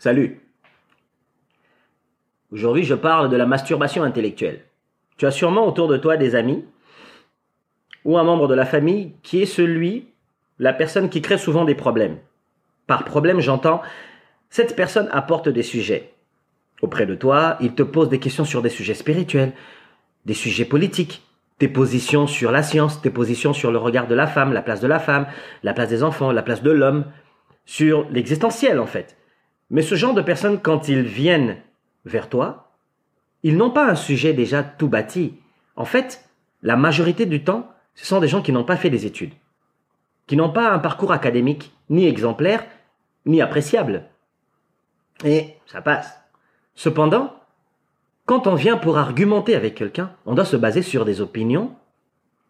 Salut. Aujourd'hui, je parle de la masturbation intellectuelle. Tu as sûrement autour de toi des amis ou un membre de la famille qui est celui, la personne qui crée souvent des problèmes. Par problème, j'entends, cette personne apporte des sujets. Auprès de toi, il te pose des questions sur des sujets spirituels, des sujets politiques, tes positions sur la science, tes positions sur le regard de la femme, la place de la femme, la place des enfants, la place de l'homme, sur l'existentiel en fait. Mais ce genre de personnes, quand ils viennent vers toi, ils n'ont pas un sujet déjà tout bâti. En fait, la majorité du temps, ce sont des gens qui n'ont pas fait des études, qui n'ont pas un parcours académique ni exemplaire, ni appréciable. Et ça passe. Cependant, quand on vient pour argumenter avec quelqu'un, on doit se baser sur des opinions,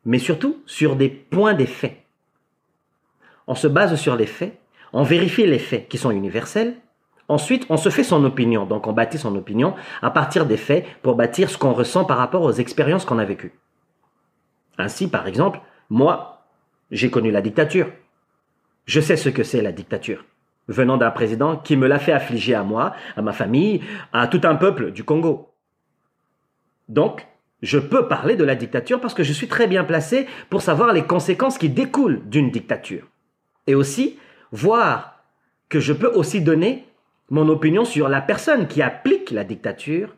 mais surtout sur des points des faits. On se base sur les faits, on vérifie les faits qui sont universels, Ensuite, on se fait son opinion, donc on bâtit son opinion à partir des faits pour bâtir ce qu'on ressent par rapport aux expériences qu'on a vécues. Ainsi, par exemple, moi, j'ai connu la dictature. Je sais ce que c'est la dictature, venant d'un président qui me l'a fait affliger à moi, à ma famille, à tout un peuple du Congo. Donc, je peux parler de la dictature parce que je suis très bien placé pour savoir les conséquences qui découlent d'une dictature. Et aussi, voir que je peux aussi donner mon opinion sur la personne qui applique la dictature,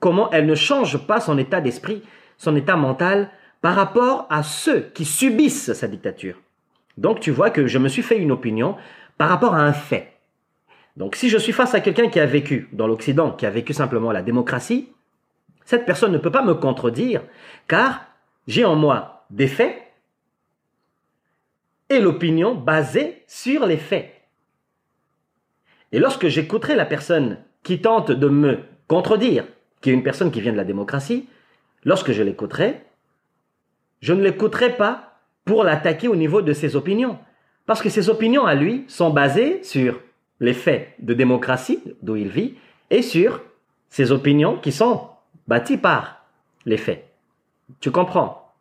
comment elle ne change pas son état d'esprit, son état mental par rapport à ceux qui subissent sa dictature. Donc tu vois que je me suis fait une opinion par rapport à un fait. Donc si je suis face à quelqu'un qui a vécu dans l'Occident, qui a vécu simplement la démocratie, cette personne ne peut pas me contredire car j'ai en moi des faits et l'opinion basée sur les faits. Et lorsque j'écouterai la personne qui tente de me contredire, qui est une personne qui vient de la démocratie, lorsque je l'écouterai, je ne l'écouterai pas pour l'attaquer au niveau de ses opinions. Parce que ses opinions à lui sont basées sur les faits de démocratie d'où il vit et sur ses opinions qui sont bâties par les faits. Tu comprends?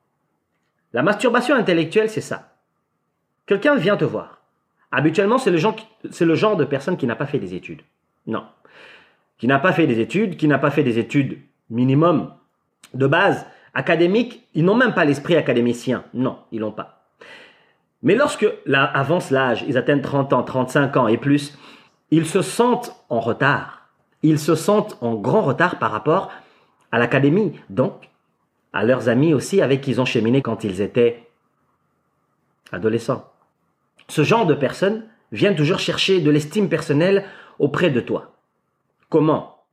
La masturbation intellectuelle, c'est ça. Quelqu'un vient te voir. Habituellement, c'est le, genre de personne qui n'a pas fait des études. Non. Qui n'a pas fait des études, qui n'a pas fait des études minimum de base académiques. Ils n'ont même pas l'esprit académicien. Non, ils l'ont pas. Mais lorsque là, avance l'âge, ils atteignent 30 ans, 35 ans et plus, ils se sentent en retard. Ils se sentent en grand retard par rapport à l'académie. Donc, à leurs amis aussi avec qui ils ont cheminé quand ils étaient adolescents. Ce genre de personnes vient toujours chercher de l'estime personnelle auprès de toi. Comment?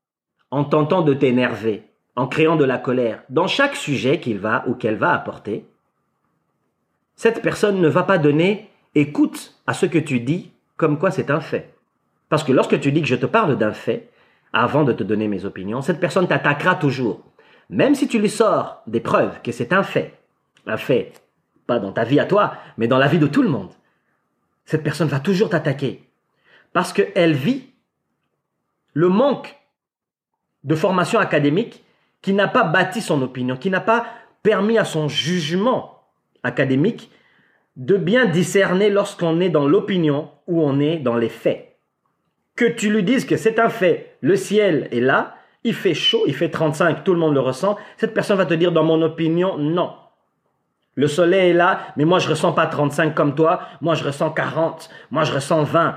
En tentant de t'énerver, en créant de la colère dans chaque sujet qu'il va ou qu'elle va apporter. Cette personne ne va pas donner écoute à ce que tu dis comme quoi c'est un fait. Parce que lorsque tu dis que je te parle d'un fait, avant de te donner mes opinions, cette personne t'attaquera toujours. Même si tu lui sors des preuves que c'est un fait. Un fait, pas dans ta vie à toi, mais dans la vie de tout le monde cette personne va toujours t'attaquer. Parce qu'elle vit le manque de formation académique qui n'a pas bâti son opinion, qui n'a pas permis à son jugement académique de bien discerner lorsqu'on est dans l'opinion ou on est dans les faits. Que tu lui dises que c'est un fait, le ciel est là, il fait chaud, il fait 35, tout le monde le ressent, cette personne va te dire dans mon opinion, non. Le soleil est là, mais moi je ressens pas 35 comme toi, moi je ressens 40, moi je ressens 20.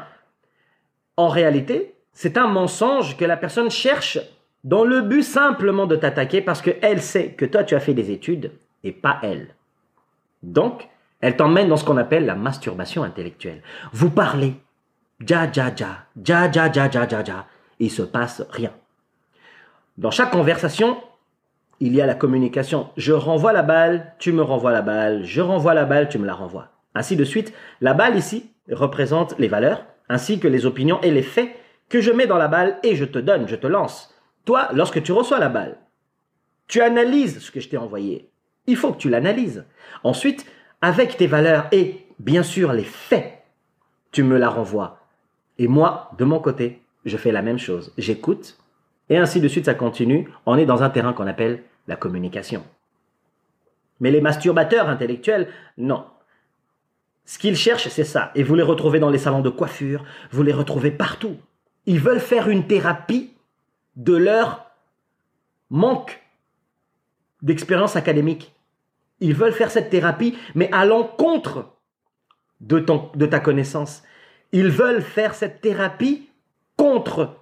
En réalité, c'est un mensonge que la personne cherche dans le but simplement de t'attaquer parce qu'elle sait que toi tu as fait des études et pas elle. Donc, elle t'emmène dans ce qu'on appelle la masturbation intellectuelle. Vous parlez, ja ja ja, ja ja ja ja ja ja, et il se passe rien. Dans chaque conversation, il y a la communication. Je renvoie la balle, tu me renvoies la balle, je renvoie la balle, tu me la renvoies. Ainsi de suite. La balle ici représente les valeurs, ainsi que les opinions et les faits que je mets dans la balle et je te donne, je te lance. Toi, lorsque tu reçois la balle, tu analyses ce que je t'ai envoyé. Il faut que tu l'analyses. Ensuite, avec tes valeurs et bien sûr les faits, tu me la renvoies. Et moi, de mon côté, je fais la même chose. J'écoute, et ainsi de suite, ça continue. On est dans un terrain qu'on appelle la communication. Mais les masturbateurs intellectuels, non. Ce qu'ils cherchent, c'est ça. Et vous les retrouvez dans les salons de coiffure, vous les retrouvez partout. ils veulent faire une thérapie de leur manque d'expérience académique. Ils veulent faire cette thérapie, mais à l'encontre de, de ta connaissance. Ils veulent faire cette thérapie contre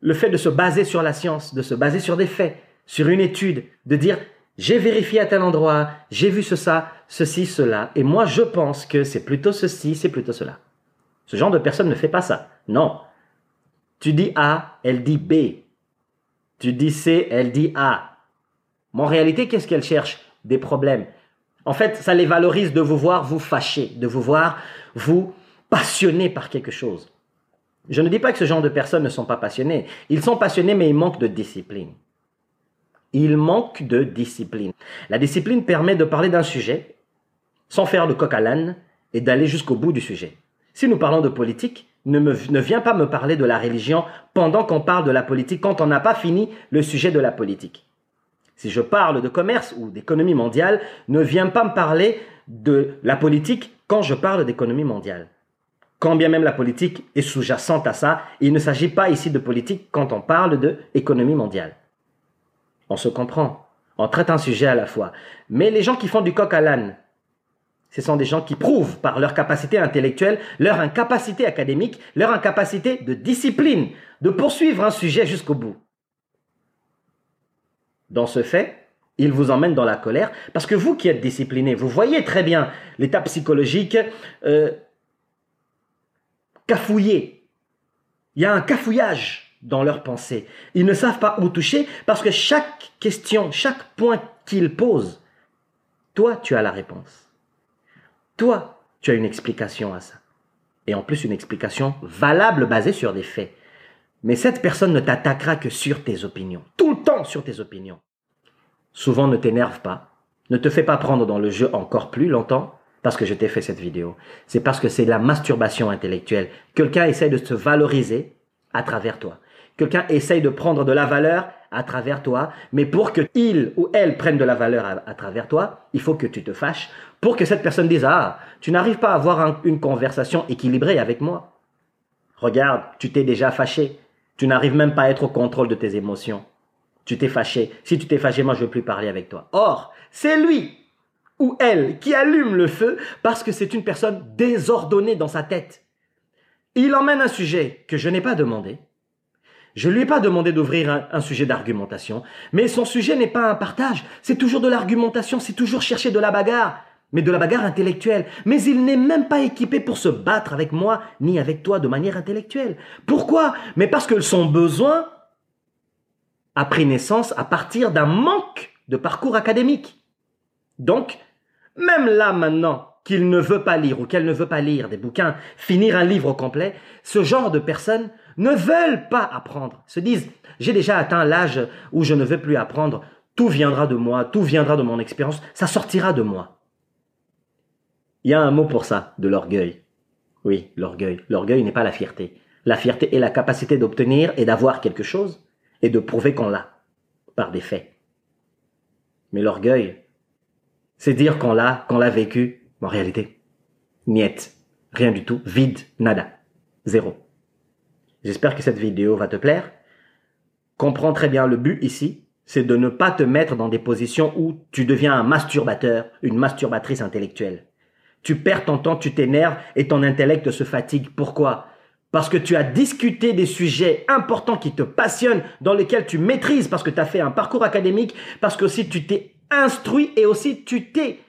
le fait de se baser sur la science, de se baser sur des faits, sur une étude, de dire j'ai vérifié à tel endroit, j'ai vu ce ça, ceci, cela, et moi je pense que c'est plutôt ceci, c'est plutôt cela. Ce genre de personne ne fait pas ça. Non. Tu dis A, elle dit B. Tu dis C, elle dit A. Mais en réalité, qu'est-ce qu'elle cherche? Des problèmes. En fait, ça les valorise de vous voir vous fâcher, de vous voir vous passionner par quelque chose. Je ne dis pas que ce genre de personnes ne sont pas passionnés. Ils sont passionnés, mais ils manquent de discipline. Ils manquent de discipline. La discipline permet de parler d'un sujet sans faire le coq à l'âne et d'aller jusqu'au bout du sujet. Si nous parlons de politique, ne viens pas me parler de la religion pendant qu'on parle de la politique, quand on n'a pas fini le sujet de la politique. Si je parle de commerce ou d'économie mondiale, ne viens pas me parler de la politique quand je parle d'économie mondiale. Quand bien même la politique est sous-jacente à ça, il ne s'agit pas ici de politique quand on parle de économie mondiale. On se comprend. On traite un sujet à la fois. Mais les gens qui font du coq à l'âne, ce sont des gens qui prouvent par leur capacité intellectuelle, leur incapacité académique, leur incapacité de discipline, de poursuivre un sujet jusqu'au bout. Dans ce fait, ils vous emmènent dans la colère, parce que vous qui êtes discipliné, vous voyez très bien l'état psychologique euh, cafouillé. Il y a un cafouillage dans leurs pensées. Ils ne savent pas où toucher parce que chaque question, chaque point qu'ils posent, toi, tu as la réponse. Toi, tu as une explication à ça. Et en plus, une explication valable basée sur des faits. Mais cette personne ne t'attaquera que sur tes opinions. Tout le temps sur tes opinions. Souvent, ne t'énerve pas. Ne te fais pas prendre dans le jeu encore plus longtemps parce que je t'ai fait cette vidéo. C'est parce que c'est la masturbation intellectuelle. Quelqu'un essaye de se valoriser à travers toi. Quelqu'un essaye de prendre de la valeur à travers toi, mais pour que il ou elle prenne de la valeur à, travers toi, il faut que tu te fâches pour que cette personne dise ah tu n'arrives pas à avoir une conversation équilibrée avec moi. Regarde, tu t'es déjà fâché. Tu n'arrives même pas à être au contrôle de tes émotions. Tu t'es fâché. Si tu t'es fâché, moi je veux plus parler avec toi. Or, c'est lui ou elle qui allume le feu parce que c'est une personne désordonnée dans sa tête. Il emmène un sujet que je n'ai pas demandé. Je lui ai pas demandé d'ouvrir un, sujet d'argumentation, mais son sujet n'est pas un partage, c'est toujours de l'argumentation, c'est toujours chercher de la bagarre, mais de la bagarre intellectuelle. Mais il n'est même pas équipé pour se battre avec moi, ni avec toi de manière intellectuelle. Pourquoi? Mais parce que son besoin a pris naissance à partir d'un manque de parcours académique. Donc, même là maintenant qu'il ne veut pas lire ou qu'elle ne veut pas lire des bouquins, finir un livre complet, ce genre de personnes ne veulent pas apprendre, se disent, j'ai déjà atteint l'âge où je ne veux plus apprendre, tout viendra de moi, tout viendra de mon expérience, ça sortira de moi. Il y a un mot pour ça, de l'orgueil. Oui, l'orgueil. L'orgueil n'est pas la fierté. La fierté est la capacité d'obtenir et d'avoir quelque chose et de prouver qu'on l'a, par des faits. Mais l'orgueil, c'est dire qu'on l'a, qu'on l'a vécu. En réalité, niet. Rien du tout. Vide. Nada. Zéro. J'espère que cette vidéo va te plaire. Comprends très bien le but ici, c'est de ne pas te mettre dans des positions où tu deviens un masturbateur, une masturbatrice intellectuelle. Tu perds ton temps, tu t'énerves et ton intellect se fatigue. Pourquoi? Parce que tu as discuté des sujets importants qui te passionnent, dans lesquels tu maîtrises, parce que tu as fait un parcours académique, parce que aussi tu t'es instruit et aussi tu t'es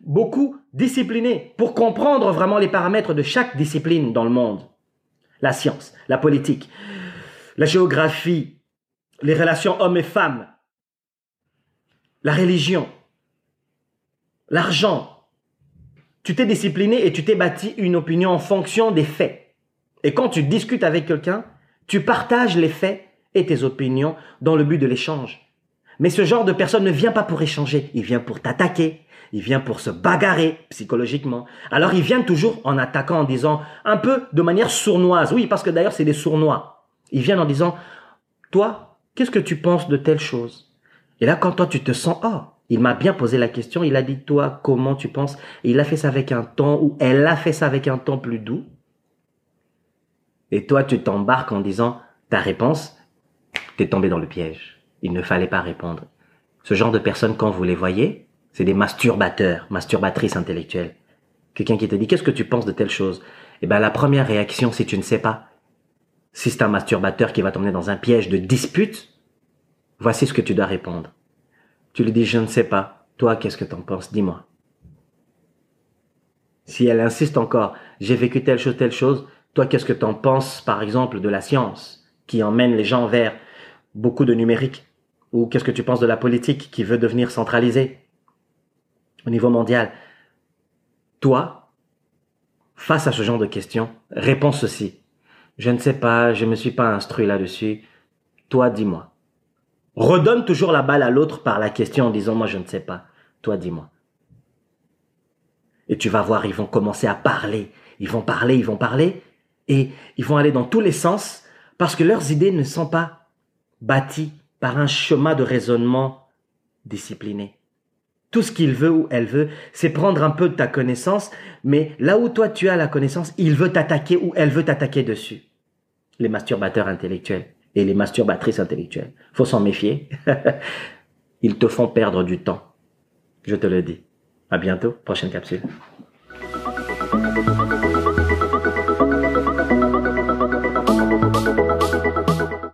beaucoup discipliné pour comprendre vraiment les paramètres de chaque discipline dans le monde. La science, la politique, la géographie, les relations hommes et femmes, la religion, l'argent. Tu t'es discipliné et tu t'es bâti une opinion en fonction des faits. Et quand tu discutes avec quelqu'un, tu partages les faits et tes opinions dans le but de l'échange. Mais ce genre de personne ne vient pas pour échanger, il vient pour t'attaquer, il vient pour se bagarrer psychologiquement. Alors il vient toujours en attaquant, en disant un peu de manière sournoise. Oui, parce que d'ailleurs c'est des sournois. Ils viennent en disant, toi, qu'est-ce que tu penses de telle chose? Et là, quand toi tu te sens, oh, il m'a bien posé la question, il a dit, toi, comment tu penses? Il a fait ça avec un ton, ou elle a fait ça avec un ton plus doux. Et toi, tu t'embarques en disant ta réponse, t'es tombé dans le piège. Il ne fallait pas répondre. Ce genre de personnes, quand vous les voyez, c'est des masturbateurs, masturbatrices intellectuelles. Quelqu'un qui te dit qu'est-ce que tu penses de telle chose? Eh ben la première réaction, si tu ne sais pas, si c'est un masturbateur qui va t'emmener dans un piège de dispute, voici ce que tu dois répondre. Tu lui dis je ne sais pas. Toi, qu'est-ce que t'en penses? Dis-moi. Si elle insiste encore, j'ai vécu telle chose, telle chose, toi, qu'est-ce que t'en penses, par exemple, de la science, qui emmène les gens vers beaucoup de numérique? Ou qu'est-ce que tu penses de la politique qui veut devenir centralisée au niveau mondial? Toi, face à ce genre de questions, réponds ceci. Je ne sais pas, je ne me suis pas instruit là-dessus. Toi, dis-moi. Redonne toujours la balle à l'autre par la question en disant moi je ne sais pas. Toi, dis-moi. Et tu vas voir, ils vont commencer à parler. Ils vont parler, ils vont parler. Et ils vont aller dans tous les sens parce que leurs idées ne sont pas bâties par un chemin de raisonnement discipliné. Tout ce qu'il veut ou elle veut, c'est prendre un peu de ta connaissance, mais là où toi tu as la connaissance, il veut t'attaquer ou elle veut t'attaquer dessus. Les masturbateurs intellectuels et les masturbatrices intellectuelles. Faut s'en méfier. Ils te font perdre du temps. Je te le dis. À bientôt. Prochaine capsule.